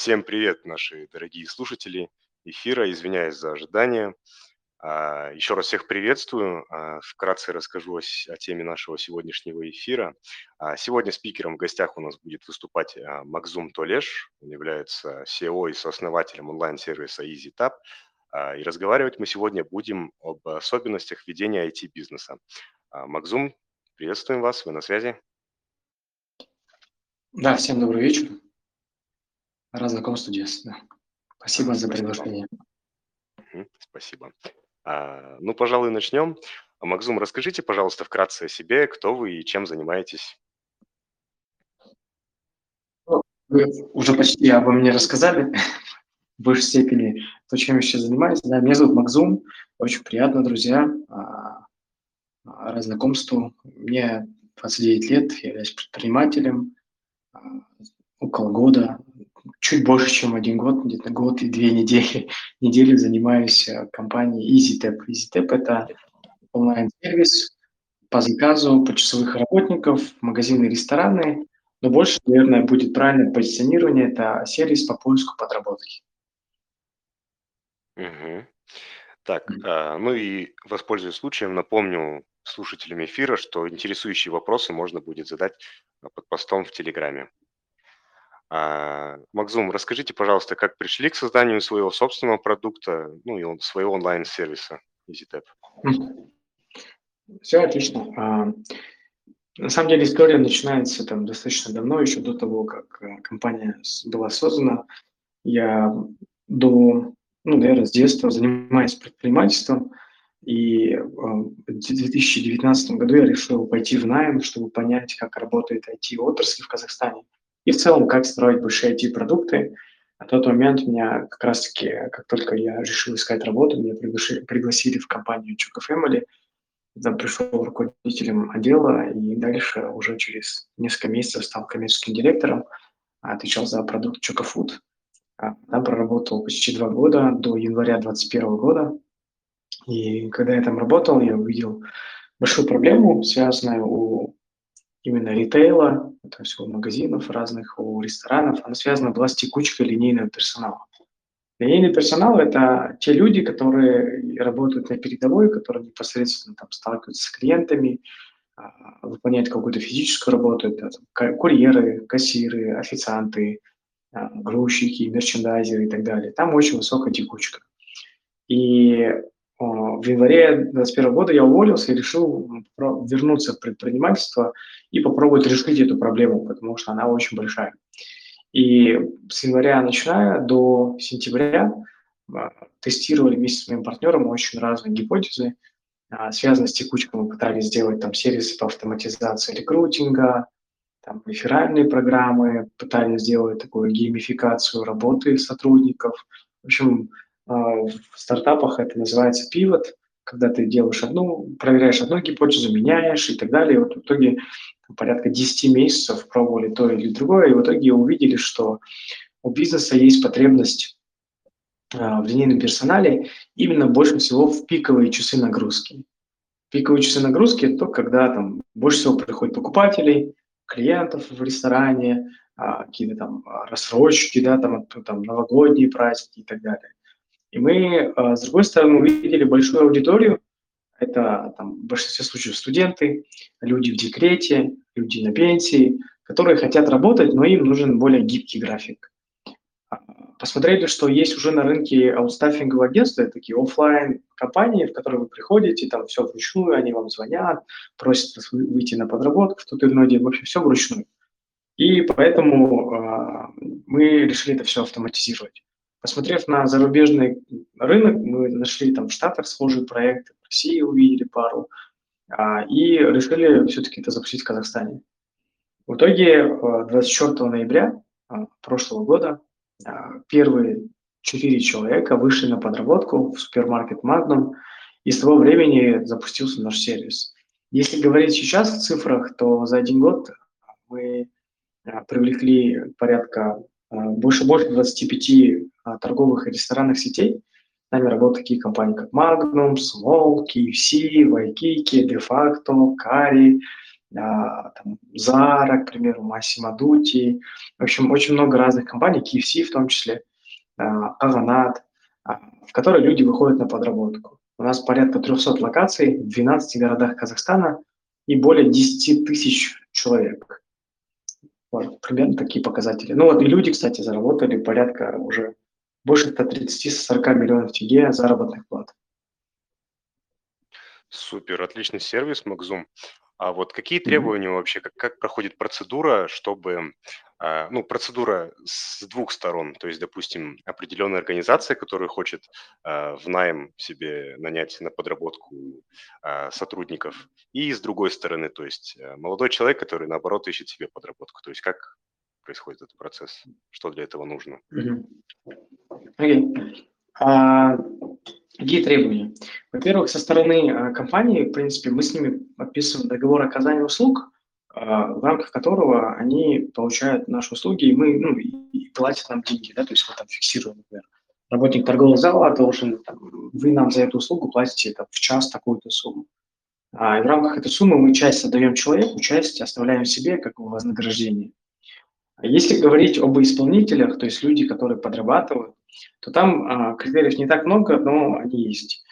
Всем привет, наши дорогие слушатели эфира. Извиняюсь за ожидание. А, Еще раз всех приветствую. А, Вкратце расскажу о теме нашего сегодняшнего эфира. А, Сегодня спикером в гостях у нас будет выступать Макзум Толеш. Он является SEO и сооснователем онлайн-сервиса EasyTap. И разговаривать мы сегодня будем об особенностях ведения IT-бизнеса. Макзум, приветствуем вас, вы на связи. Да, всем добрый вечер. Рад знакомству, Дес. Да. Спасибо за приглашение. Спасибо. А, Ну, пожалуй, начнем. Макзум, расскажите, пожалуйста, вкратце о себе, кто вы и чем занимаетесь. Вы уже почти обо мне рассказали в большей степени, то, чем я сейчас занимаюсь. Да, меня зовут Макзум, очень приятно, друзья. А, а, Рад знакомству. Мне 29 лет, я являюсь предпринимателем. А, Около года, чуть больше, чем один год, где-то год и две недели, недели занимаюсь а, компанией EasyTap. EasyTap – это онлайн-сервис по заказу почасовых работников, магазины, рестораны. Но больше, наверное, будет правильное позиционирование – это сервис по поиску подработки. Мгм. Так, а, ну и воспользуясь случаем, напомню слушателям эфира, что интересующие вопросы можно будет задать а, под постом в Телеграме. А, Макзум, расскажите, пожалуйста, как пришли к созданию своего собственного продукта, ну и своего онлайн-сервиса EasyTap. Все отлично. А, На самом деле история начинается там достаточно давно, еще до того, как э, компания была создана. Я до, ну, наверное, с детства занимаюсь предпринимательством, и э, в 2019 году я решил пойти в найм, чтобы понять, как работает IT-отрасль в Казахстане, и в целом, как строить большие IT-продукты. На тот момент меня как раз-таки, как только я решил искать работу, меня приглаши- пригласили в компанию Чука Family, там пришел руководителем отдела, и дальше уже через несколько месяцев стал коммерческим директором, отвечал за продукт Чука Food. А, Там проработал почти два года, до января 2021 года. И когда я там работал, я увидел большую проблему, связанную у именно ритейла, есть у магазинов разных, у ресторанов. Она связана была с текучкой линейного персонала. Линейный персонал – это те люди, которые работают на передовой, которые непосредственно там сталкиваются с клиентами, а, выполняют какую-то физическую работу. Это там курьеры, кассиры, официанты, а, грузчики, мерчендайзеры и так далее. Там очень высокая текучка. И в январе 2021 года я уволился и решил про- вернуться в предпринимательство и попробовать решить эту проблему, потому что она очень большая. И с января начиная до сентября а, тестировали вместе с моим партнером очень разные гипотезы, а, связанные с текучкой. Мы пытались сделать там сервисы по автоматизации рекрутинга, там реферальные программы, пытались сделать такую геймификацию работы сотрудников. В общем, а, в стартапах это называется пивот, когда ты делаешь одну, проверяешь одну гипотезу, меняешь и так далее. И вот в итоге порядка 10 месяцев пробовали то или другое, и в итоге увидели, что у бизнеса есть потребность а, в линейном персонале именно больше всего в пиковые часы нагрузки. Пиковые часы нагрузки – это то, когда там больше всего приходит покупателей, клиентов в ресторане, а, какие-то там а, рассрочки, да, там, там новогодние праздники и так далее. И мы, а, с другой стороны, увидели большую аудиторию, это там, в большинстве случаев студенты, люди в декрете, люди на пенсии, которые хотят работать, но им нужен более гибкий график. А, Посмотрели, что есть уже на рынке аутстаффинговые агентства, такие оффлайн компании, в которые вы приходите, там все вручную, они вам звонят, просят вас вы- выйти на подработку, что-то иное делать, вообще все вручную. И поэтому а, мы решили это все автоматизировать. Посмотрев на зарубежный рынок, мы нашли там в Штатах схожие проекты, в России увидели пару, а, и решили все-таки это запустить в Казахстане. В итоге э, 24 ноября а, прошлого года а, первые четыре человека вышли на подработку в супермаркет Magnum, и с того времени запустился наш сервис. Если говорить сейчас в цифрах, то за один год мы привлекли порядка больше больше 25 а, торговых и ресторанных сетей. С нами работают такие компании, как Magnum, Small, KFC, Waikiki, De facto, Kari, а, там, Zara, к примеру, Massimo Dutti. В общем, очень много разных компаний, KFC в том числе, а, а, в которые люди выходят на подработку. У нас порядка 300 локаций в 12 городах Казахстана и более 10 тысяч человек. Вот, примерно такие показатели. Ну вот и люди, кстати, заработали порядка уже больше 130-40 миллионов тенге заработных плат. Супер, отличный сервис, Макзум. А вот какие требования вообще, как, как проходит процедура, чтобы, а, ну, процедура с двух сторон, то есть, допустим, определенная организация, которая хочет а, в найм себе нанять на подработку а, сотрудников, и с другой стороны, то есть а, молодой человек, который, наоборот, ищет себе подработку. То есть как происходит этот процесс, что для этого нужно? Окей. А, требования? Во-первых, со стороны э, компании, в принципе, мы с ними подписываем договор оказания услуг, э, в рамках которого они получают наши услуги, и мы, ну, и платят нам деньги, да, то есть мы там фиксируем, например, работник торгового зала должен, там, вы нам за эту услугу платите там, в час такую-то сумму. А, и в рамках этой суммы мы часть отдаем человеку, часть оставляем себе как вознаграждение. А если говорить об исполнителях, то есть люди, которые подрабатывают, то там а, критериев не так много, но они есть.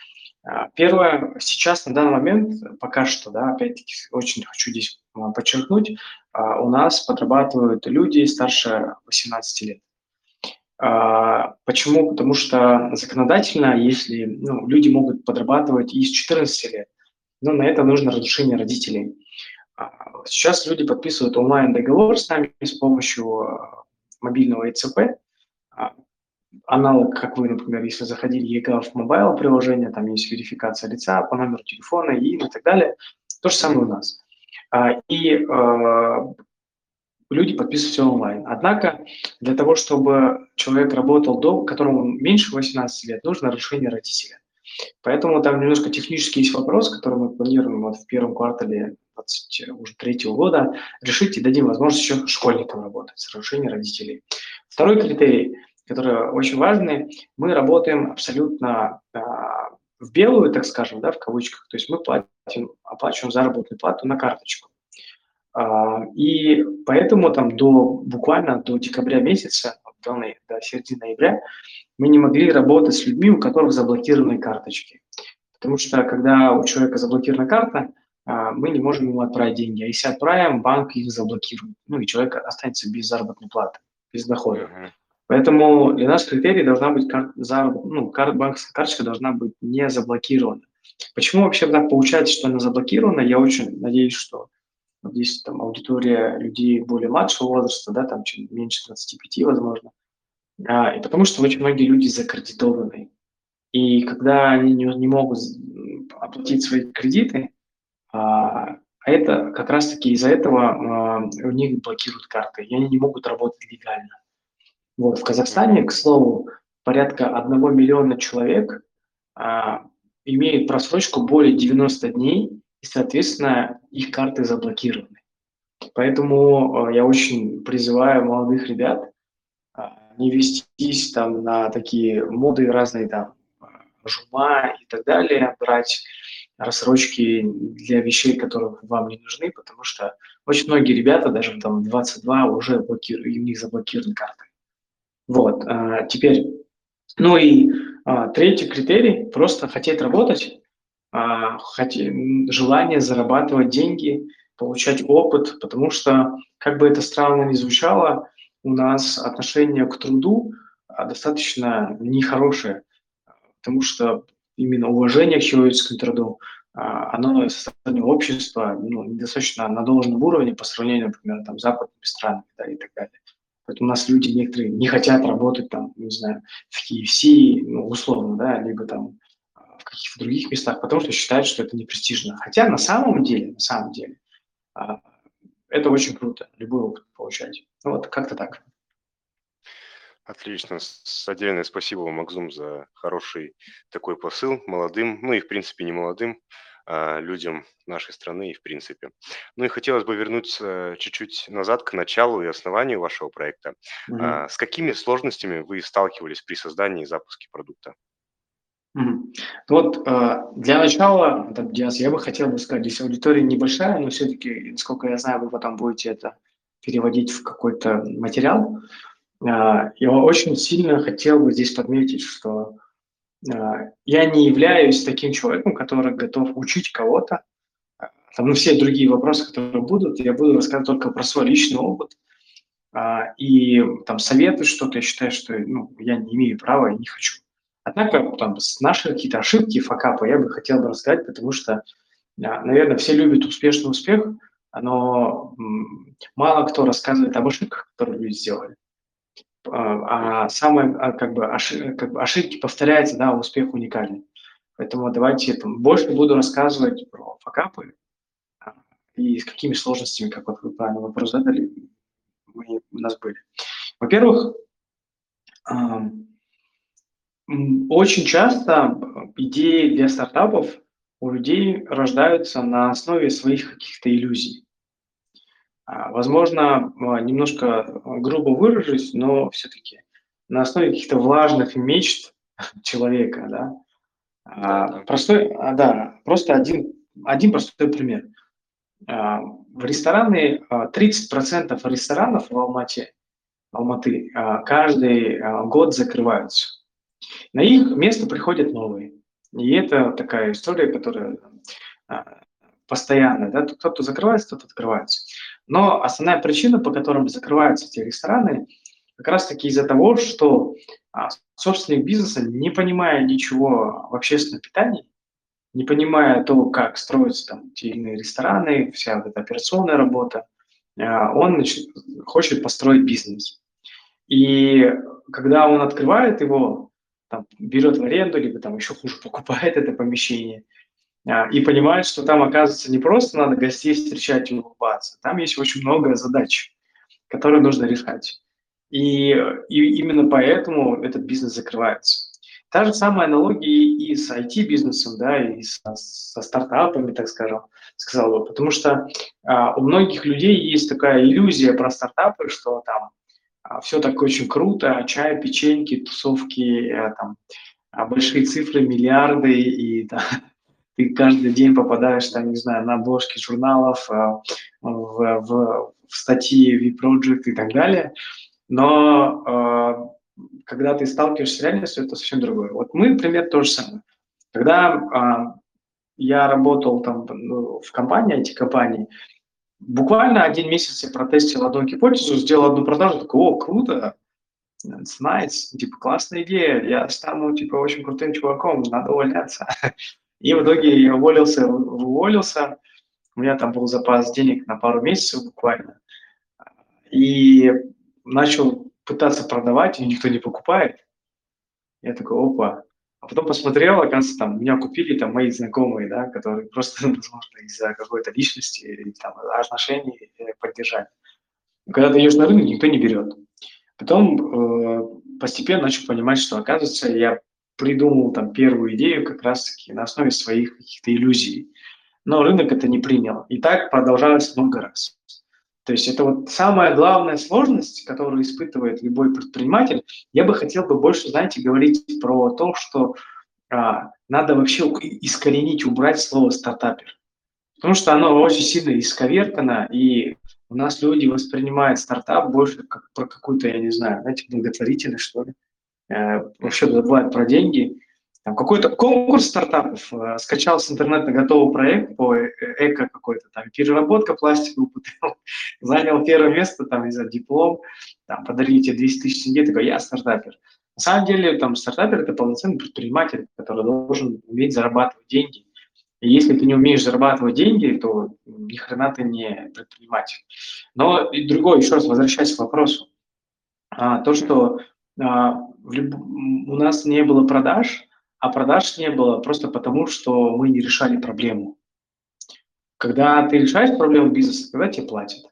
А, первое, сейчас на данный момент, пока что, да, опять-таки, очень хочу здесь подчеркнуть, а, у нас подрабатывают люди старше 18 лет. Почему? Потому что законодательно, если ну, люди могут подрабатывать и с 14 лет, но на это нужно разрешение родителей. А, сейчас люди подписывают онлайн-договор с нами с помощью а, мобильного ЭЦП, а, аналог, как вы, например, если заходили в mobile приложение, там есть верификация лица по номеру телефона и, и так далее. То же самое у нас. И люди подписывают все онлайн. Однако для того, чтобы человек работал до, которому меньше 18 лет, нужно разрешение родителя. Поэтому там немножко технический есть вопрос, который мы планируем вот в первом квартале 2023 года решить и дадим возможность еще школьникам работать с разрешением родителей. Второй критерий – которые очень важны, мы работаем абсолютно а, в белую, так скажем, да, в кавычках. То есть мы платим, оплачиваем заработную плату на карточку. А, и поэтому там до буквально до декабря месяца, до, до середины ноября, мы не могли работать с людьми, у которых заблокированы карточки. Потому что когда у человека заблокирована карта, мы не можем ему отправить деньги. А если отправим, банк их заблокирует. Ну и человек останется без заработной платы, без дохода. Uh-huh. Поэтому для нас критерий должна быть кар- за, ну, кар- банковская карточка должна быть не заблокирована. Почему вообще так получается, что она заблокирована? Я очень надеюсь, что вот здесь там аудитория людей более младшего возраста, да, там чем меньше 25, возможно. А, и потому что очень многие люди закредитованы. И когда они не, не могут оплатить свои кредиты, а, а это как раз-таки из-за этого а, у них блокируют карты, и они не могут работать легально. Вот, в Казахстане, к слову, порядка 1 миллиона человек а, имеют просрочку более 90 дней, и, соответственно, их карты заблокированы. Поэтому а, я очень призываю молодых ребят а, не вестись там на такие моды разные там жума и так далее, брать рассрочки для вещей, которые вам не нужны, потому что очень многие ребята, даже там 22, уже блокируют, у них заблокированы карты. Вот, а, теперь, ну и а, третий критерий – просто хотеть работать, а, хотеть, желание зарабатывать деньги, получать опыт, потому что, как бы это странно ни звучало, у нас отношение к труду достаточно нехорошее, потому что именно уважение к человеческому труду, а, оно со стороны общества ну, недостаточно на должном уровне по сравнению, например, там, с западными странами да, и так далее. Поэтому у нас люди некоторые не хотят работать там, не знаю, в KFC, ну, условно, да, либо там а, в каких-то других местах, потому что считают, что это не престижно. Хотя на самом деле, на самом деле, а, это очень круто, любой опыт получать. Ну, вот как-то так. Отлично. С отдельное спасибо вам, Макзум, за хороший такой посыл молодым, ну и, в принципе, не молодым, а, людям нашей страны и в принципе. Ну и хотелось бы вернуться чуть-чуть назад к началу и основанию вашего проекта. Мгм. С какими сложностями вы сталкивались при создании и запуске продукта? Мгм. Вот, э, для начала, там, Диас, я бы хотел бы сказать, здесь аудитория небольшая, но все-таки, насколько я знаю, вы потом будете это переводить в какой-то материал. Я очень сильно хотел бы здесь подметить, что э, я не являюсь таким человеком, который готов учить кого-то. Там, ну, все другие вопросы, которые будут, я буду рассказывать только про свой личный опыт. А, И там советы что-то, я считаю, что ну, я не имею права и не хочу. Однако там наши какие-то ошибки, факапы я бы хотел бы рассказать, потому что, а, наверное, все любят успешный успех, но мало кто рассказывает об ошибках, которые люди сделали. А а самые а, как бы, оши- как бы ошибки повторяются, да, успех уникален. Поэтому давайте там, больше буду рассказывать про факапы а, и с какими сложностями, как вот вы правильно вопрос задали, мы, у нас были. Во-первых, Очень часто идеи для стартапов у людей рождаются на основе своих каких-то иллюзий. А, Возможно, а, немножко э, грубо выражусь, но все-таки на основе каких-то влажных мечт человека, да. А. Простой, а, да, просто один, один простой пример. А, В рестораны, а, 30% ресторанов в Алмате, Алматы а, каждый а, год закрываются. На их место приходят новые. И это такая история, которая а, постоянная. Да? Кто-то закрывается, кто-то открывается. Но основная причина, по которым закрываются эти рестораны, как раз-таки из-за того, что а, собственник бизнеса, не понимая ничего в общественном питании, не понимая то, как строятся там те иные рестораны, вся вот эта операционная работа, а, он хочет построить бизнес. И когда он открывает его, там, берет в аренду, либо там еще хуже покупает это помещение, и понимает, что там, оказывается, не просто надо гостей встречать и улыбаться, там есть очень много задач, которые нужно решать. И, и именно поэтому этот бизнес закрывается. Та же самая аналогия и с IT-бизнесом, да, и со, со стартапами, так скажем, сказал бы. Потому что а, у многих людей есть такая иллюзия про стартапы, что там а, все так очень круто, чай, печеньки, тусовки, а, там, а, большие цифры, миллиарды, и да, ты каждый день попадаешь, там, не знаю, на обложки журналов, а, в, в, в статьи V-Project и так далее. Но а, когда ты сталкиваешься с реальностью, это совсем другое. Вот мы, например, то же самое. Когда а, я работал там ну, в компании, IT-компании, буквально один месяц я протестил одну гипотезу, сделал одну продажу, такой, о, круто, it's nice, типа, классная идея, я стану, типа, очень крутым чуваком, надо увольняться. И в итоге я уволился, уволился, у меня там был запас денег на пару месяцев буквально, и начал пытаться продавать, и никто не покупает. Я такой, опа. А потом посмотрел, оказывается, там меня купили там мои знакомые, да, которые просто, возможно, из-за какой-то личности или там отношений э, поддержали. Когда ты идешь на рынок, никто не берет. Потом э, постепенно начал понимать, что, оказывается, я придумал там первую идею как раз-таки на основе своих каких-то иллюзий. Но рынок это не принял. И так продолжалось много раз. То есть это вот самая главная сложность, которую испытывает любой предприниматель. Я бы хотел бы больше, знаете, говорить про то, что а, надо вообще искоренить, убрать слово стартапер. Потому что оно очень сильно исковеркано, и у нас люди воспринимают стартап больше как про какую-то, я не знаю, знаете, благотворительность, что ли. Э, вообще забывают про деньги. Там какой-то конкурс стартапов, э, скачал с интернета готовый проект по э, эко какой-то, там, переработка пластиковых бутылок, занял первое место, там, не знаю, диплом, там, подарили тебе 200 тысяч тенге, такой, я стартапер. На самом деле, там, стартапер – это полноценный предприниматель, который должен уметь зарабатывать деньги. И если ты не умеешь зарабатывать деньги, то ни хрена ты не предприниматель. Но и другое, еще раз возвращаясь к вопросу, а, то, что а, люб... у нас не было продаж, а продаж не было просто потому, что мы не решали проблему. Когда ты решаешь проблему бизнеса, когда тебе платят.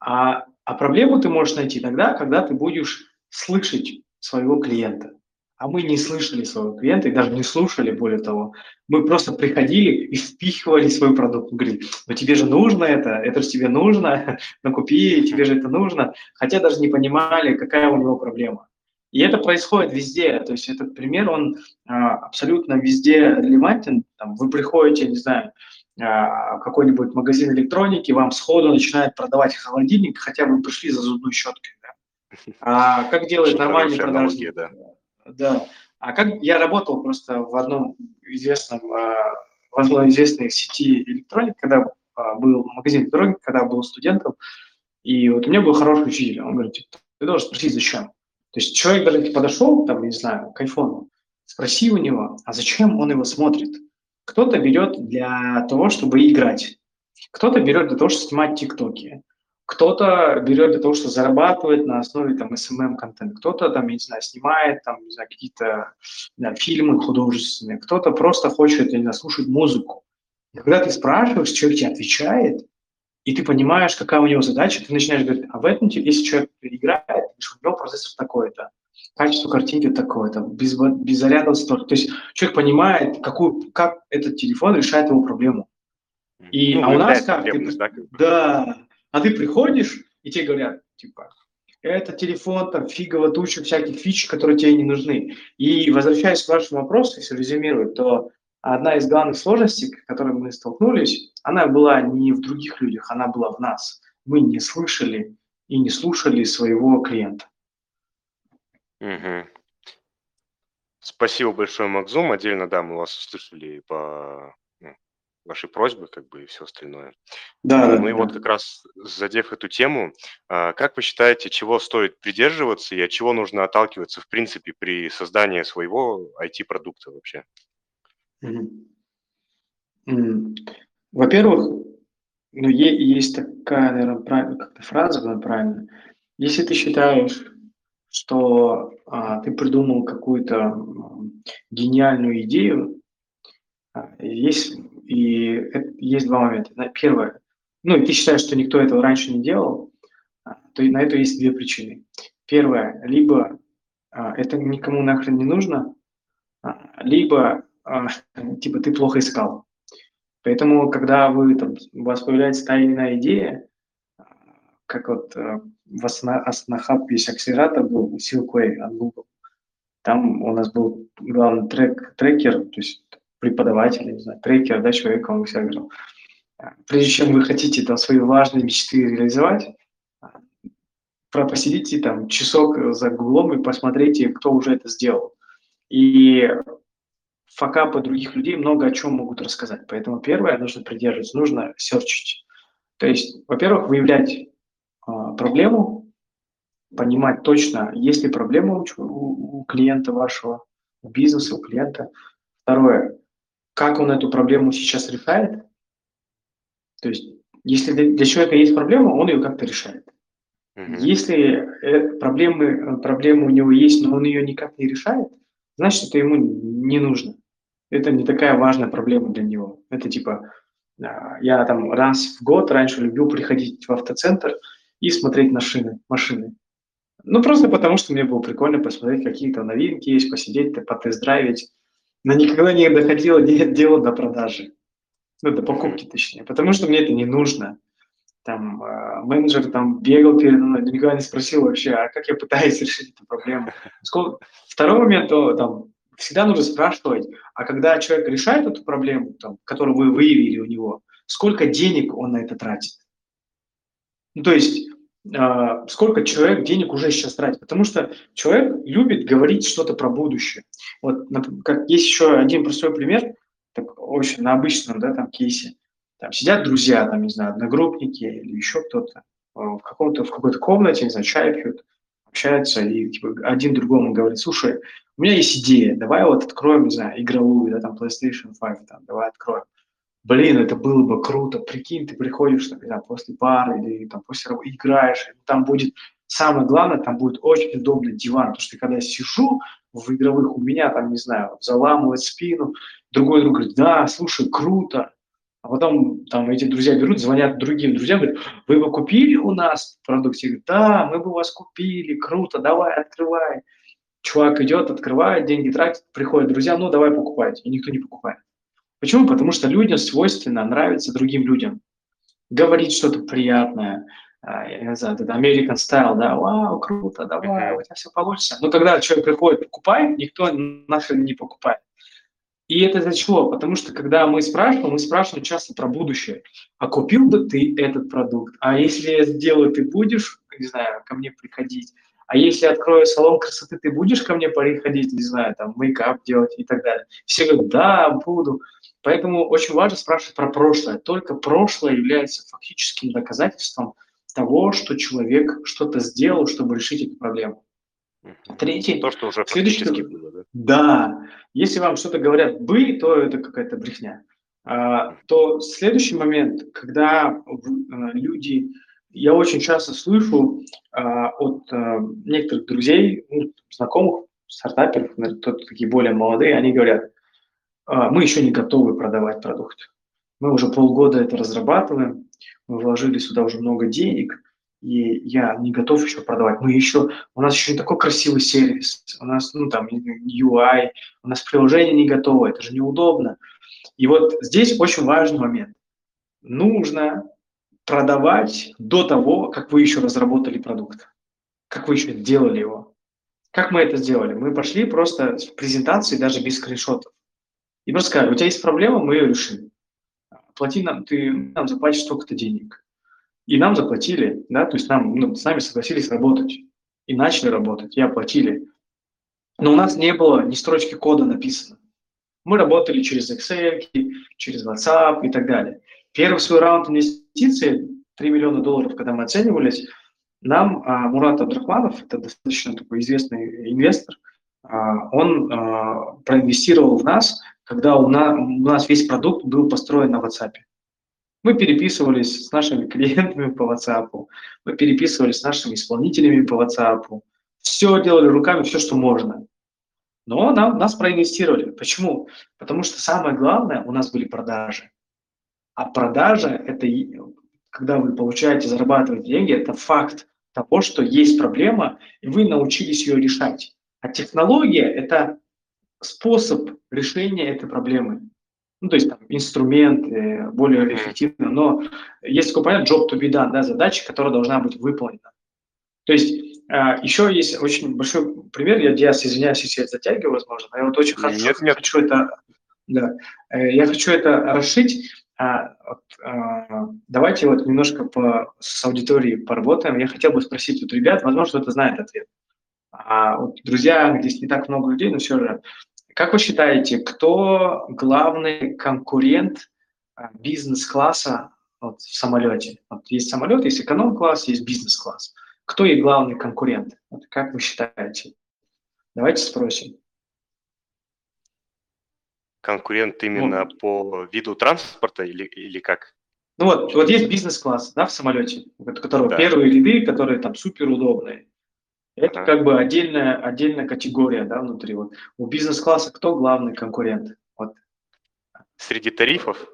А, а проблему ты можешь найти тогда, когда ты будешь слышать своего клиента. А мы не слышали своего клиента и даже не слушали, более того. Мы просто приходили и впихивали свой продукт. Мы говорили, ну тебе же нужно это, это же тебе нужно, ну купи, тебе же это нужно. Хотя даже не понимали, какая у него проблема. И это происходит везде. То есть этот пример, он а, абсолютно везде релевантен. Там, вы приходите, не знаю, а, какой-нибудь магазин электроники, вам сходу начинает продавать холодильник, хотя вы пришли за зубной щеткой. Да? А как делает нормальный продажник? Да. да. А как я работал просто в одном известном, а, в одной известной сети электроники, когда был магазин электроники, когда был студентом, и вот у меня был хороший учитель, он говорит, ты должен спросить, зачем. То есть человек даже подошел, там, не знаю, к айфону, спроси у него, а зачем он его смотрит. Кто-то берет для того, чтобы играть, кто-то берет для того, чтобы снимать тиктоки, кто-то берет для того, чтобы зарабатывать на основе там SMM контент, кто-то там, я не знаю, снимает там, не знаю, какие-то знаю, фильмы художественные, кто-то просто хочет, я слушать музыку. И когда ты спрашиваешь, человек тебе отвечает, и ты понимаешь, какая у него задача, ты начинаешь говорить, а в этом, если человек играет, у него процессор такой-то, качество картинки такое-то, без, без заряда столько. То есть человек понимает, какую, как этот телефон решает его проблему. И, ну, а у нас как? Ты, да, да. А ты приходишь, и тебе говорят, типа, это телефон, там, фигово туча всяких фич, которые тебе не нужны. И возвращаясь к вашему вопросу, если резюмировать, то одна из главных сложностей, с которой мы столкнулись, она была не в других людях, она была в нас. Мы не слышали и не слушали своего клиента. Угу. Спасибо большое, Макзум. Отдельно, да, мы вас услышали по ну, вашей просьбе, как бы, и все остальное. Да, да, Ну и вот как раз задев эту тему, а, как вы считаете, чего стоит придерживаться и от чего нужно отталкиваться, в принципе, при создании своего IT-продукта вообще? Во-первых, ну, есть такая, наверное, как-то фраза, правильно. Если ты считаешь, что а, ты придумал какую-то гениальную идею, а, есть, и есть два момента. Первое, ну, ты считаешь, что никто этого раньше не делал, а, то на это есть две причины. Первое, либо а, это никому нахрен не нужно, а, либо типа ты плохо искал. Поэтому, когда вы, там, у вас появляется та или иная идея, как вот э, в Аснахаб есть акселератор был Silkway от Google. Там у нас был главный трек, трекер, то есть преподаватель, не знаю, трекер, да, человек, он всегда говорил, прежде чем вы хотите там свои важные мечты реализовать, посидите там часок за гуглом и посмотрите, кто уже это сделал. И факапы других людей много о чем могут рассказать. Поэтому первое, нужно придерживаться, нужно серчить. То есть, во-первых, выявлять а, проблему, понимать точно, есть ли проблема у, у, у клиента вашего, у бизнеса, у клиента. Второе, как он эту проблему сейчас решает. То есть, если для, для человека есть проблема, он ее как-то решает. Mm-hmm. Если э, проблемы, проблема у него есть, но он ее никак не решает, значит, это ему не нужно. Это не такая важная проблема для него. Это типа, а, я там раз в год раньше любил приходить в автоцентр – и смотреть на шины, машины. Ну, просто потому, что мне было прикольно посмотреть, какие-то новинки есть, посидеть, потест-драйвить. Но никогда не доходило дело до продажи. Ну, до покупки, точнее. Потому что мне это не нужно. Там э, менеджер там бегал передо мной, никогда не спросил вообще, а как я пытаюсь решить эту проблему. Второй момент, то там всегда нужно спрашивать, а когда человек решает эту проблему, там, которую вы выявили у него, сколько денег он на это тратит? Ну, то есть э, сколько человек денег уже сейчас тратит. Потому что человек любит говорить что-то про будущее. Вот как есть еще один простой пример, так, очень на обычном да, там, кейсе. Там сидят друзья, там, не знаю, одногруппники или еще кто-то в, каком-то, в какой-то комнате, не знаю, чай пьют, общаются, и типа, один другому говорит, слушай, у меня есть идея, давай вот откроем, не знаю, игровую, да, там, PlayStation 5, там, давай откроем блин, это было бы круто, прикинь, ты приходишь, там, знаю, после пары или там после работы, играешь, там будет, самое главное, там будет очень удобный диван, потому что когда я сижу в игровых, у меня там, не знаю, заламывает спину, другой друг говорит, да, слушай, круто, а потом там эти друзья берут, звонят другим друзьям, говорят, вы его купили у нас в продукте? Говорят, да, мы бы вас купили, круто, давай, открывай. Чувак идет, открывает, деньги тратит, приходят друзья, ну давай покупать, и никто не покупает. Почему? Потому что людям свойственно нравиться другим людям. Говорить что-то приятное, а, я не знаю, это American Style, да, вау, круто, давай, у тебя все получится. Но когда человек приходит, покупает, никто нахрен не покупает. И это чего? Потому что когда мы спрашиваем, мы спрашиваем часто про будущее. А купил бы ты этот продукт? А если я сделаю, ты будешь, не знаю, ко мне приходить? А если открою салон красоты, ты будешь ко мне приходить, не знаю, там, мейкап делать и так далее? Все говорят, да, буду. Поэтому очень важно спрашивать про прошлое. Только прошлое является фактическим доказательством того, что человек что-то сделал, чтобы решить эту проблему. Третий. То, что уже следующий, было, да? Да. Если вам что-то говорят «бы», то это какая-то брехня. А, то следующий момент, когда а, люди... Я очень часто слышу а, от а, некоторых друзей, ну, знакомых, стартаперов, кто такие более молодые, они говорят, а, мы еще не готовы продавать продукт. Мы уже полгода это разрабатываем, мы вложили сюда уже много денег, и я не готов еще продавать. Мы еще, у нас еще не такой красивый сервис, у нас, ну, там, UI, у нас приложение не готово, это же неудобно. И вот здесь очень важный момент. Нужно продавать до того, как вы еще разработали продукт, как вы еще делали его. Как мы это сделали? Мы пошли просто с презентацией, даже без скриншотов. И просто сказали, у тебя есть проблема, мы ее решим. Плати нам, ты нам заплатишь столько-то денег. И нам заплатили, да, то есть нам, ну, с нами согласились работать. И начали работать, и оплатили. Но у нас не было ни строчки кода написано. Мы работали через Excel, через WhatsApp и так далее. Первый свой раунд инвестиций, 3 миллиона долларов, когда мы оценивались, нам а, Мурат Абдрахманов, это достаточно такой известный инвестор, а, он а, проинвестировал в нас, когда у нас, у нас весь продукт был построен на WhatsApp. Мы переписывались с нашими клиентами по WhatsApp, мы переписывались с нашими исполнителями по WhatsApp, все делали руками, все, что можно. Но нам, нас проинвестировали. Почему? Потому что самое главное, у нас были продажи. А продажа – это когда вы получаете, зарабатываете деньги, это факт того, что есть проблема, и вы научились ее решать. А технология – это способ решения этой проблемы ну, то есть там, инструмент э, более эффективно, но есть такой понятие job to be done, да, задача, которая должна быть выполнена. То есть э, еще есть очень большой пример, я, я извиняюсь, если я затягиваю, возможно, но я вот очень нет, хочу, нет. хочу это, да, э, я хочу это расшить. А, вот, а, давайте вот немножко по, с аудиторией поработаем. Я хотел бы спросить вот ребят, возможно, кто-то знает ответ. А, вот, друзья, здесь не так много людей, но все же, как вы считаете, кто главный конкурент а, бизнес-класса вот, в самолете? Вот есть самолет, есть эконом-класс, есть бизнес-класс. Кто и главный конкурент? Вот как вы считаете? Давайте спросим. Конкурент именно ну, по виду транспорта или, или как? Ну вот, вот есть бизнес-класс, да, в самолете, у которого да. первые ряды, которые там супер удобные. Это как бы отдельная, отдельная категория да, внутри. Вот. У бизнес-класса кто главный конкурент? Вот. Среди тарифов?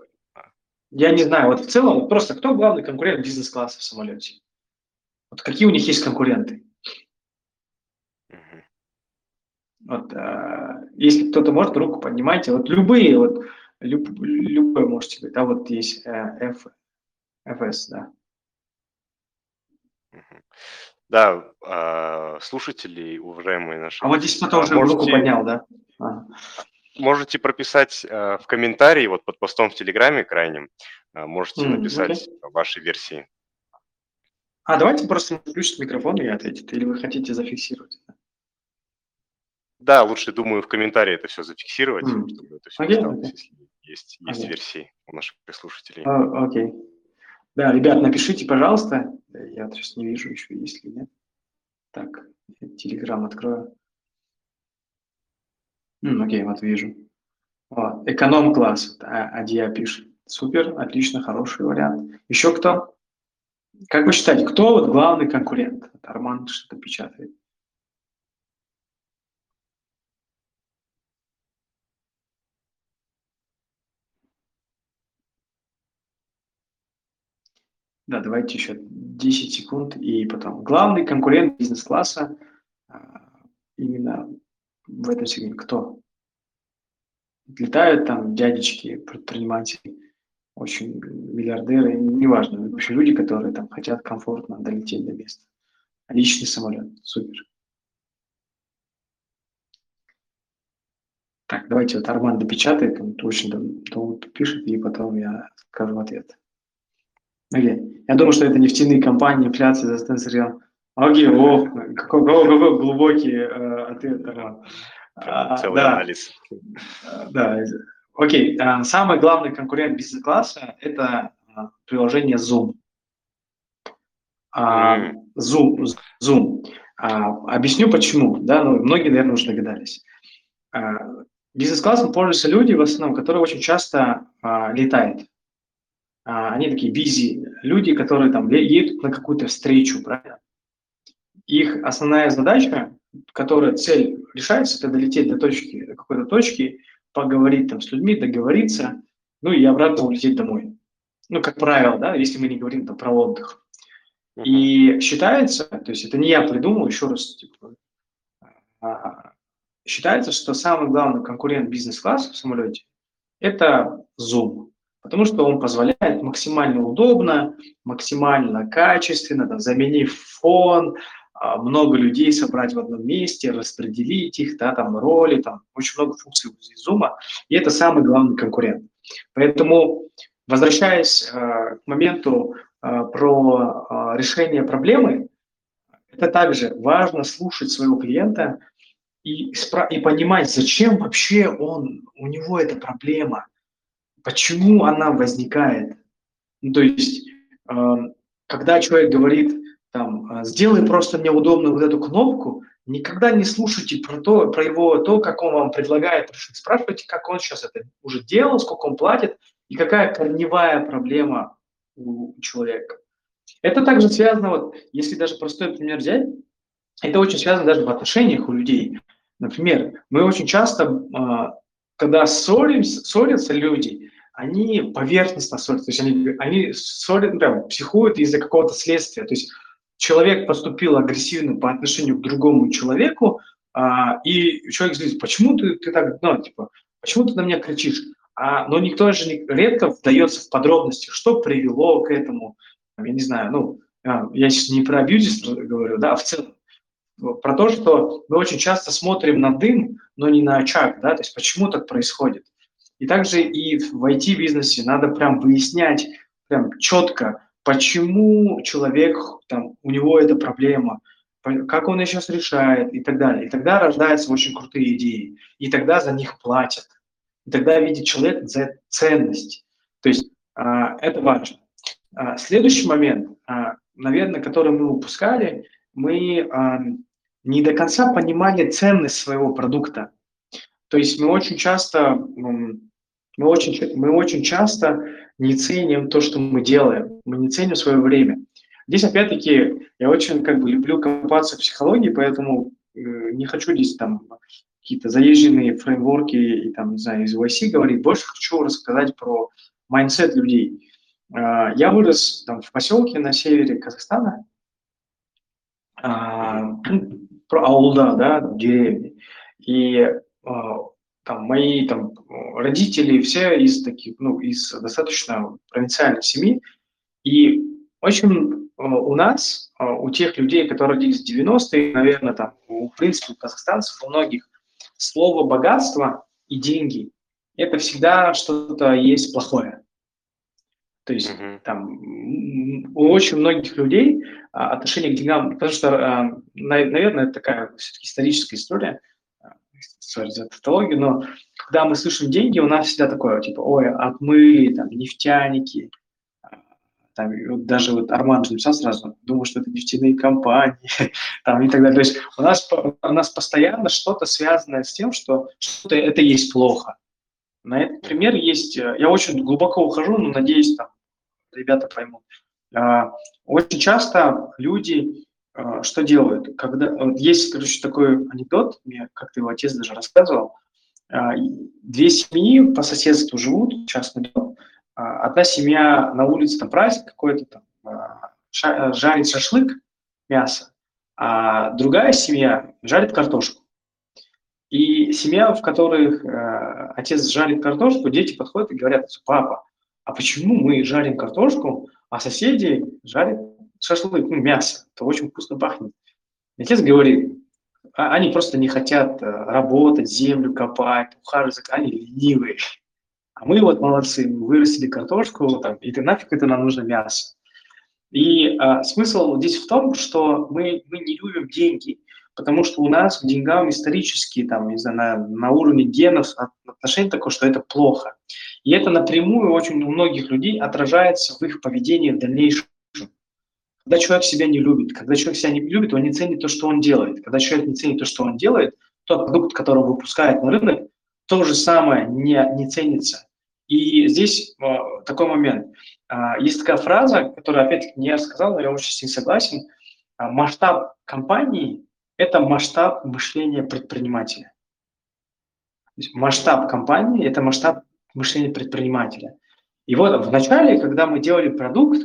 Я не знаю. Вот в целом, просто кто главный конкурент бизнес-класса в самолете? Вот какие у них есть конкуренты? Вот, а, если кто-то может, руку поднимайте. Вот любые, вот люб, любое можете говорить. А вот есть а, F, FS, да. Да, а, слушатели, уважаемые наши. А вот здесь кто-то уже можете, руку поднял, да? А. Можете прописать а, в комментарии, вот под постом в Телеграме крайнем, можете mm, написать okay. ваши версии. А давайте просто включить микрофон и ответить, или вы хотите зафиксировать? Да, лучше, думаю, в комментарии это все зафиксировать, mm. чтобы это все okay, осталось, okay. если есть, есть okay. версии у наших слушателей. Окей. Okay. Да, ребят, напишите, пожалуйста. Я сейчас не вижу еще, есть ли нет. Так, Телеграм открою. М, окей, вот вижу. Вот, эконом-класс, а, Адия пишет. Супер, отлично, хороший вариант. Еще кто? Как вы считаете, кто вот главный конкурент? Арман что-то печатает. Да, давайте еще 10 секунд и потом. Главный конкурент бизнес-класса а, именно в этом сегменте кто? Летают там дядечки, предприниматели, очень миллиардеры, неважно, в общем, люди, которые там хотят комфортно долететь до места. Личный самолет, супер. Так, давайте вот Арман допечатает, он очень долго пишет, и потом я скажу ответ. Окей. Я думаю, что это нефтяные компании, инфляция, за сырьем. Окей, о, какой, какой, глубокий э, ответ, Арман. А, целый да. анализ. Да, окей. А, самый главный конкурент бизнес-класса – это а, приложение Zoom. Mm. Zoom, Zoom. Объясню почему. Да, ну, многие, наверное, уже догадались. Бизнес-классом пользуются люди, в основном, которые очень часто а, летают. А, они такие busy люди, которые там едут на какую-то встречу, правильно? Их основная задача, которая цель решается, это долететь до точки, до какой-то точки, поговорить там с людьми, договориться, ну и обратно улететь домой. Ну, как правило, да, если мы не говорим там про отдых. И считается, то есть это не я придумал, еще раз, типа, а, считается, что самый главный конкурент бизнес-класса в самолете – это Zoom, потому что он позволяет максимально удобно, максимально качественно, да, заменив фон, а, много людей собрать в одном месте, распределить их, да, там роли, там очень много функций у Zoom, и это самый главный конкурент. Поэтому, возвращаясь э, к моменту э, про э, решение проблемы, это также важно слушать своего клиента – и, и понимать, зачем вообще он, у него эта проблема, почему она возникает. Ну, то есть, э, когда человек говорит, там, «А, сделай просто мне удобно вот эту кнопку, никогда не слушайте про то, про его, то, как он вам предлагает решить. Спрашивайте, как он сейчас это уже делал, сколько он платит и какая корневая проблема у человека. Это также связано, вот, если даже простой пример взять, это очень связано даже в отношениях у людей. Например, мы очень часто, а, когда ссоримся, ссорятся люди, они поверхностно ссорятся, то есть они, они ссорят, прям психуют из-за какого-то следствия. То есть человек поступил агрессивно по отношению к другому человеку, а, и человек говорит, почему ты, ты так, ну, типа, почему ты на меня кричишь? А, но никто же не, редко вдается в подробности, что привело к этому, я не знаю, ну, а, я сейчас не про абьюзис говорю, да, а в целом про то, что мы очень часто смотрим на дым, но не на очаг, да, то есть почему так происходит. И также и в IT-бизнесе надо прям выяснять прям четко, почему человек, там, у него эта проблема, как он ее сейчас решает и так далее. И тогда рождаются очень крутые идеи, и тогда за них платят. И тогда видит человек за ценность. То есть а, это важно. А, следующий момент, а, наверное, который мы упускали, мы не до конца понимали ценность своего продукта. То есть мы очень часто, мы очень, мы очень часто не ценим то, что мы делаем, мы не ценим свое время. Здесь опять-таки я очень как бы люблю копаться в психологии, поэтому э, не хочу здесь там какие-то заезженные фреймворки и там, не знаю, из YC говорить, больше хочу рассказать про mindset людей. Э, я вырос там в поселке на севере Казахстана, а, про аула, да, деревни. И а, там мои там родители все из таких, ну, из достаточно провинциальной семьи. И очень а, у нас, у тех людей, которые родились в 90-е, наверное, там, в принципе, у казахстанцев, у многих, слово богатство и деньги – это всегда что-то есть плохое. То есть mm-hmm. там у очень многих людей а, отношение к деньгам, потому что, а, наверное, это такая все-таки историческая история, sorry за тавтологию, но когда мы слышим деньги, у нас всегда такое, типа, ой, отмыли, там, нефтяники, а, там, вот даже вот Арман же написал сразу, думаю, что это нефтяные компании, там, и так далее. То есть у нас, у нас постоянно что-то связанное с тем, что что-то это есть плохо. На этот пример есть, э, я очень глубоко ухожу, но надеюсь, там, ребята поймут. А, очень часто люди что делают? Когда, есть, короче, такой анекдот, мне как-то его отец даже рассказывал. А, две семьи по соседству живут, частный дом. Одна семья на улице, там праздник какой-то, там, жарит шашлык, мясо, а другая семья жарит картошку. И семья, в которой э, отец жарит картошку, дети подходят и говорят, папа, а почему мы жарим картошку, а соседи жарят шашлык, ну, мясо, это очень вкусно пахнет. Отец говорит, а, они просто не хотят э, работать, землю копать, ухаживать, они ленивые. А мы вот молодцы, мы вырастили картошку, там, и ты нафиг это нам нужно мясо. И а, смысл здесь в том, что мы, мы не любим деньги, потому что у нас к деньгам исторически, там, не знаю, на, на уровне генов отношение такое, что это плохо. И это напрямую очень у многих людей отражается в их поведении в дальнейшем. Когда человек себя не любит, когда человек себя не любит, он не ценит то, что он делает. Когда человек не ценит то, что он делает, тот продукт, который выпускает на рынок, то же самое не, не ценится. И здесь э, такой момент. Э, есть такая фраза, которую, опять-таки, не я сказал, но я очень с ней согласен. Э, масштаб компании – это масштаб мышления предпринимателя. Есть масштаб компании – это масштаб мышления предпринимателя. И вот в начале, когда мы делали продукт,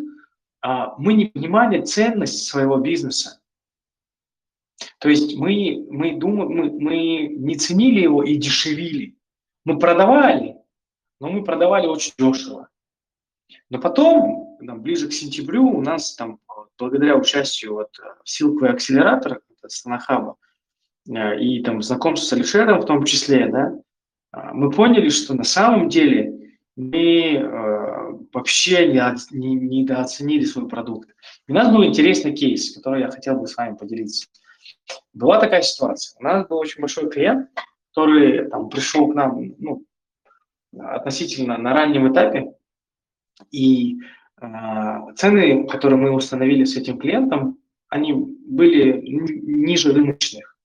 мы не понимали ценность своего бизнеса. То есть мы, мы, думали, мы, мы не ценили его и дешевили. Мы продавали, но мы продавали очень дешево. Но потом, там, ближе к сентябрю, у нас там, благодаря участию вот, в Silkway акселератор, Станахаба, э, и там знакомство с Алишером в том числе, да, а, мы поняли, что на самом деле мы э, вообще не, не, недооценили свой продукт. у нас был интересный кейс, который я хотел бы с вами поделиться. Была такая ситуация. У нас был очень большой клиент, который там, пришел к нам ну, относительно на раннем этапе, и э, цены, которые мы установили с этим клиентом, они были ниже рыночных.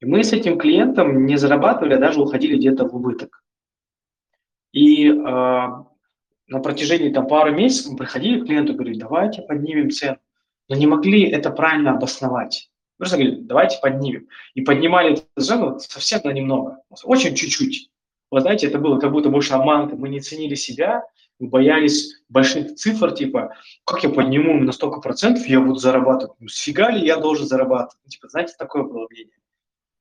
И мы с этим клиентом не зарабатывали, а даже уходили где-то в убыток. И э, на протяжении там, пары месяцев мы приходили к клиенту говорили, давайте поднимем цену. Но не могли это правильно обосновать. Просто говорили, давайте поднимем. И поднимали цену совсем на немного, очень чуть-чуть. Вы знаете, это было как будто больше обманка. Мы не ценили себя, мы боялись больших цифр, типа, как я подниму на столько процентов, я буду зарабатывать. Ну, сфига ли я должен зарабатывать? Ну, типа, знаете, такое было мнение.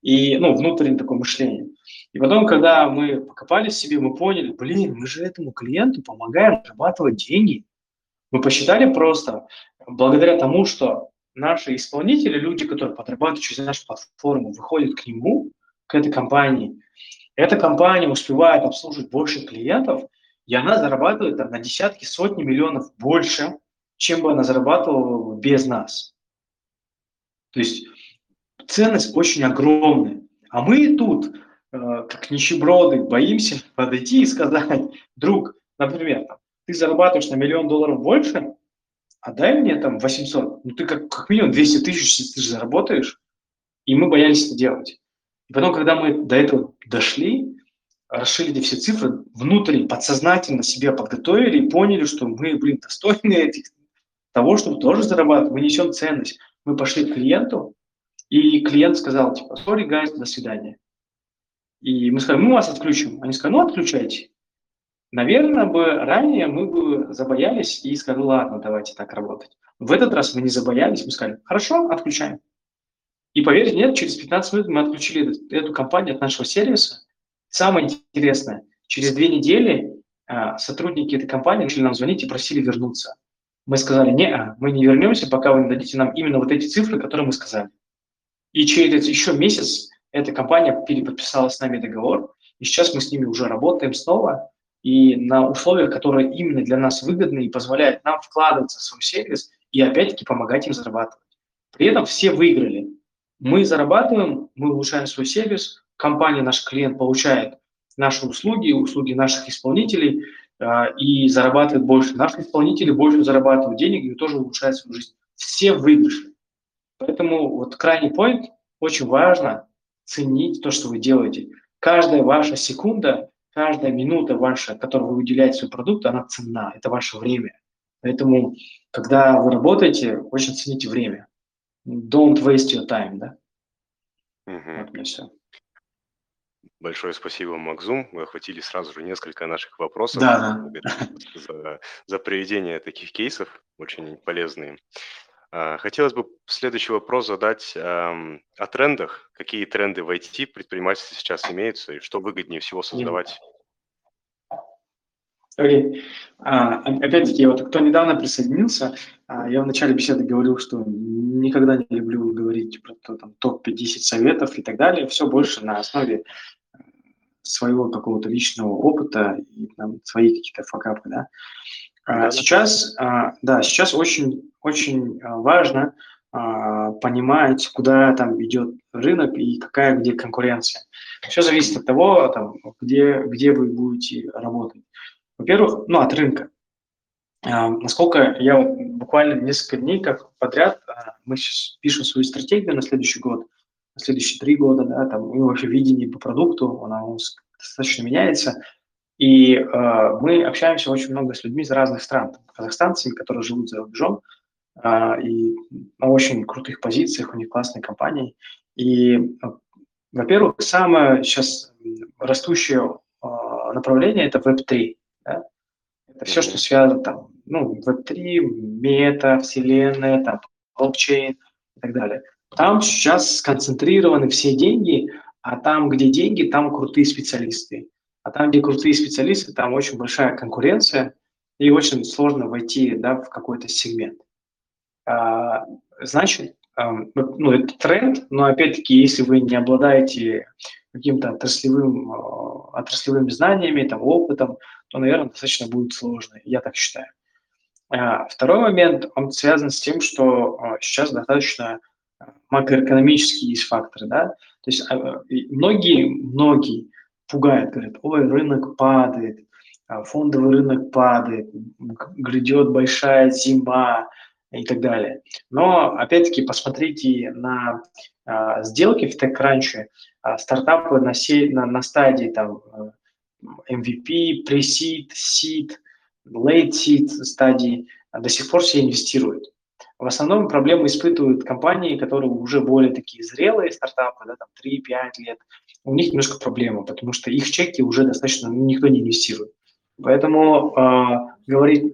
И, ну, внутреннее такое мышление. И потом, когда мы покопались в себе, мы поняли, блин, мы же этому клиенту помогаем зарабатывать деньги. Мы посчитали просто, благодаря тому, что наши исполнители, люди, которые подрабатывают через нашу платформу, выходят к нему, к этой компании, эта компания успевает обслуживать больше клиентов, и она зарабатывает там, на десятки, сотни миллионов больше, чем бы она зарабатывала без нас. То есть ценность очень огромная. А мы тут, э, как нищеброды, боимся подойти и сказать, друг, например, ты зарабатываешь на миллион долларов больше, а дай мне там 800. Ну ты как, как минимум 200 тысяч ты же заработаешь. И мы боялись это делать. И потом, когда мы до этого дошли, расширили все цифры, внутренне, подсознательно себя подготовили и поняли, что мы, блин, достойны этих, того, чтобы тоже зарабатывать, мы несем ценность. Мы пошли к клиенту, и клиент сказал, типа, sorry, guys, до свидания. И мы сказали, мы вас отключим. Они сказали, ну, отключайте. Наверное, бы ранее мы бы забоялись и сказали, ладно, давайте так работать. В этот раз мы не забоялись, мы сказали, хорошо, отключаем. И поверьте, нет, через 15 минут мы отключили эту компанию от нашего сервиса. Самое интересное, через две недели а, сотрудники этой компании начали нам звонить и просили вернуться. Мы сказали, не, мы не вернемся, пока вы не дадите нам именно вот эти цифры, которые мы сказали. И через еще месяц эта компания переподписала с нами договор, и сейчас мы с ними уже работаем снова, и на условиях, которые именно для нас выгодны и позволяют нам вкладываться в свой сервис и опять-таки помогать им зарабатывать. При этом все выиграли. Мы зарабатываем, мы улучшаем свой сервис, компания, наш клиент получает наши услуги, услуги наших исполнителей э, и зарабатывает больше. Наши исполнители больше зарабатывают денег и тоже улучшают свою жизнь. Все выигрыши. Поэтому вот крайний point очень важно ценить то, что вы делаете. Каждая ваша секунда, каждая минута ваша, которую вы уделяете своему продукту, она ценна. Это ваше время. Поэтому, когда вы работаете, очень цените время. Don't waste your time, да? Угу. Вот мне все. Большое спасибо, Макзум. Вы охватили сразу же несколько наших вопросов. Да. За, за проведение таких кейсов, очень полезные. А, хотелось бы следующий вопрос задать эм, о трендах. Какие тренды в IT предпринимательстве сейчас имеются и что выгоднее всего создавать? Окей. А, опять-таки, вот кто недавно присоединился, а, я в начале беседы говорил, что никогда не люблю говорить про то, там, топ-50 советов и так далее. Все больше на основе э, своего какого-то личного опыта и там, свои какие-то факапы, да. А, сейчас, а, да, сейчас очень, очень а, важно понимать, куда там идет рынок и какая где конкуренция. Все зависит от того, там, где, где вы будете работать. Во-первых, ну, от рынка. Насколько я вот буквально несколько дней как подряд, мы сейчас пишем свою стратегию на следующий год, на следующие три года, да, там, и вообще видение по продукту, нас достаточно меняется. И э, мы общаемся очень много с людьми из разных стран, там, казахстанцами, которые живут за рубежом, э, и на очень крутых позициях, у них классные компании. И, э, во-первых, самое сейчас растущее э, направление – это Web3. Да? Это все, что связано там, ну, Web3, мета, вселенная, там, блокчейн и так далее. Там сейчас сконцентрированы все деньги, а там, где деньги, там крутые специалисты. А там, где крутые специалисты, там очень большая конкуренция, и очень сложно войти да, в какой-то сегмент. А, значит, ну, это тренд, но опять-таки, если вы не обладаете каким-то отраслевым, а, отраслевыми знаниями, там, опытом, то, наверное, достаточно будет сложно, я так считаю. А, второй момент, он связан с тем, что а, сейчас достаточно макроэкономические есть факторы, да, то есть многие, многие пугают, говорят, ой, рынок падает, фондовый рынок падает, грядет большая зима, и так далее. Но, опять-таки, посмотрите на а, сделки в TechCrunch, а, стартапы на, се, на, на стадии там, MVP, pre-seed, seed, late seed стадии до сих пор все инвестируют. В основном проблемы испытывают компании, которые уже более такие зрелые стартапы, да, там 3-5 лет. У них немножко проблема, потому что их чеки уже достаточно, ну, никто не инвестирует. Поэтому э, говорить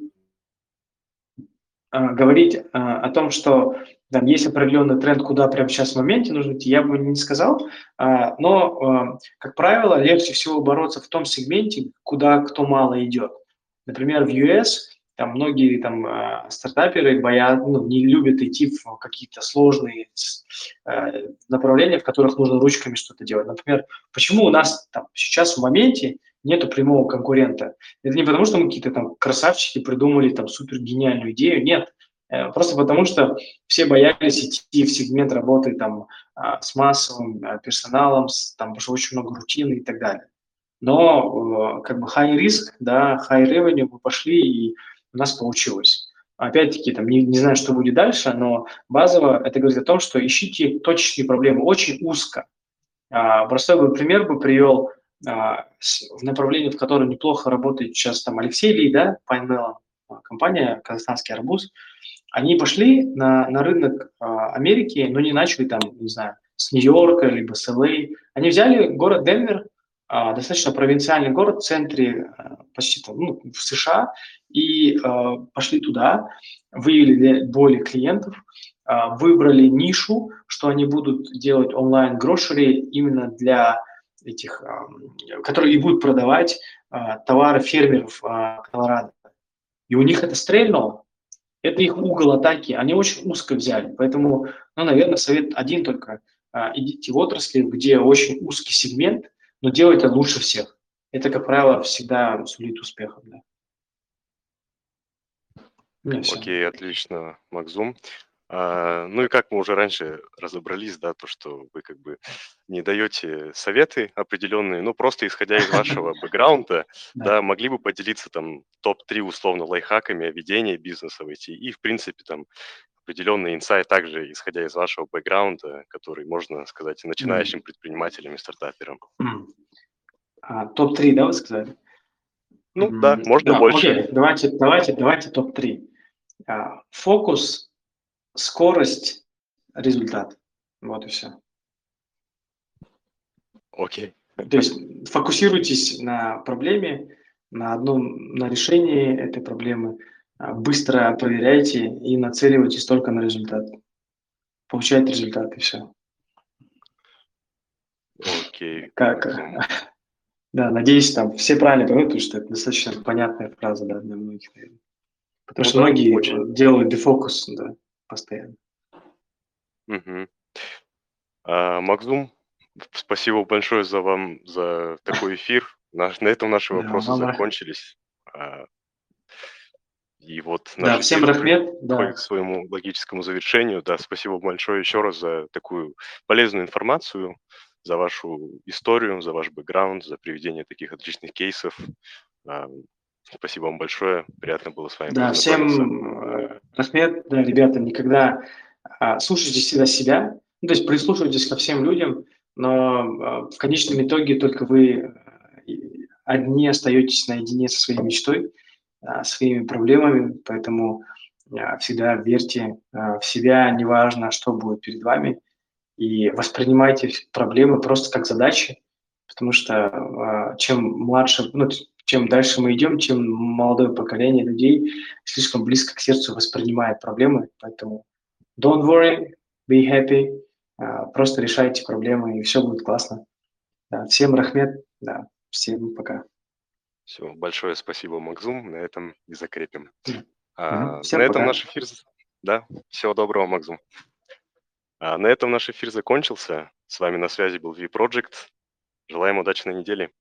а, говорить а, о том, что там есть определенный тренд, куда прямо сейчас в моменте нужно идти, я бы не сказал. А, но, как правило, легче всего бороться в том сегменте, куда кто мало идет. Например, в US там многие там стартаперы боят, ну, не любят идти в какие-то сложные направления, в которых нужно ручками что-то делать. Например, почему у нас там сейчас в моменте нету прямого конкурента. Это не потому, что мы какие-то там красавчики придумали там супер гениальную идею, нет. Э, просто потому, что все боялись идти в сегмент работы там а, с массовым персоналом, с, там потому что очень много рутины и так далее. Но э, как бы high risk, да, high revenue мы пошли, и у нас получилось. Опять-таки, там, не, не знаю, что будет дальше, но базово это говорит о том, что ищите точечные проблемы очень узко. А, простой бы пример бы привел – а, в направлении, в котором неплохо работает сейчас там Алексей Ли, да, Pine компания «Казахстанский арбуз», они пошли на, на рынок а, Америки, но не начали там, не знаю, с Нью-Йорка, либо с ЛА. Они взяли город Денвер, а, достаточно провинциальный город в центре, а, почти там, ну, в США, и а, пошли туда, выявили более клиентов, а, выбрали нишу, что они будут делать онлайн-грошери именно для этих, которые и будут продавать а, товары фермеров а, Колорадо. И у них это стрельнуло. Это их угол атаки. Они очень узко взяли. Поэтому, ну, наверное, совет один только. А, идите в отрасли, где очень узкий сегмент, но делайте лучше всех. Это, как правило, всегда сулит успехом. Да. Окей, отлично, Макзум. А, ну и как мы уже раньше разобрались, да, то, что вы как бы не даете советы определенные, ну просто исходя из вашего бэкграунда, да, могли бы поделиться там топ-3 условно лайфхаками о ведении бизнеса в IT и, в принципе, там определенный инсайт также, исходя из вашего бэкграунда, который можно сказать начинающим предпринимателям и стартаперам. А, топ-3, да, вы сказали? Ну да, можно да, больше. Окей, давайте, давайте, давайте топ-3. А, фокус скорость, результат. Вот и все. Окей. То есть фокусируйтесь на проблеме, на одном, на решении этой проблемы, а, быстро проверяйте и нацеливайтесь только на результат. Получайте результат и все. Окей. Как, Да, надеюсь, там все правильно поймут, потому что это достаточно понятная фраза, да, для многих, наверное. Потому Ну что да, многие очень. делают дефокус, да, постоянно. Мгм. А, Максум, спасибо большое за вам за такой эфир. Наш, на этом наши Да, вопросы рах- закончились. А, И вот Да, наш всем эфир рахмет, да. подходит к своему логическому завершению. Да, спасибо большое еще раз за такую полезную информацию, за вашу историю, за ваш бэкграунд, за приведение таких отличных кейсов. Спасибо вам большое. Приятно было с вами Да, всем э, рахмет, да, ребята, никогда а, слушайте всегда себя, ну, то есть прислушивайтесь ко всем людям, но а, в конечном итоге только вы э, одни остаетесь наедине со своей мечтой, а, своими проблемами, поэтому а, всегда верьте а, в себя, неважно, что будет перед вами, и воспринимайте проблемы просто как задачи, потому что а, чем младше, ну, чем дальше мы идем, чем молодое поколение людей слишком близко к сердцу воспринимает проблемы, поэтому don't worry, be happy, а, просто решайте проблемы, и все будет классно. Да, всем рахмет, да, всем пока. Все, большое спасибо, Макзум. На этом и закрепим. Мгм. А, Всем на этом пока. наш эфир... Да, всего доброго, Макзум. А, на этом наш эфир закончился. С вами на связи был V-Project. Желаем удачной недели.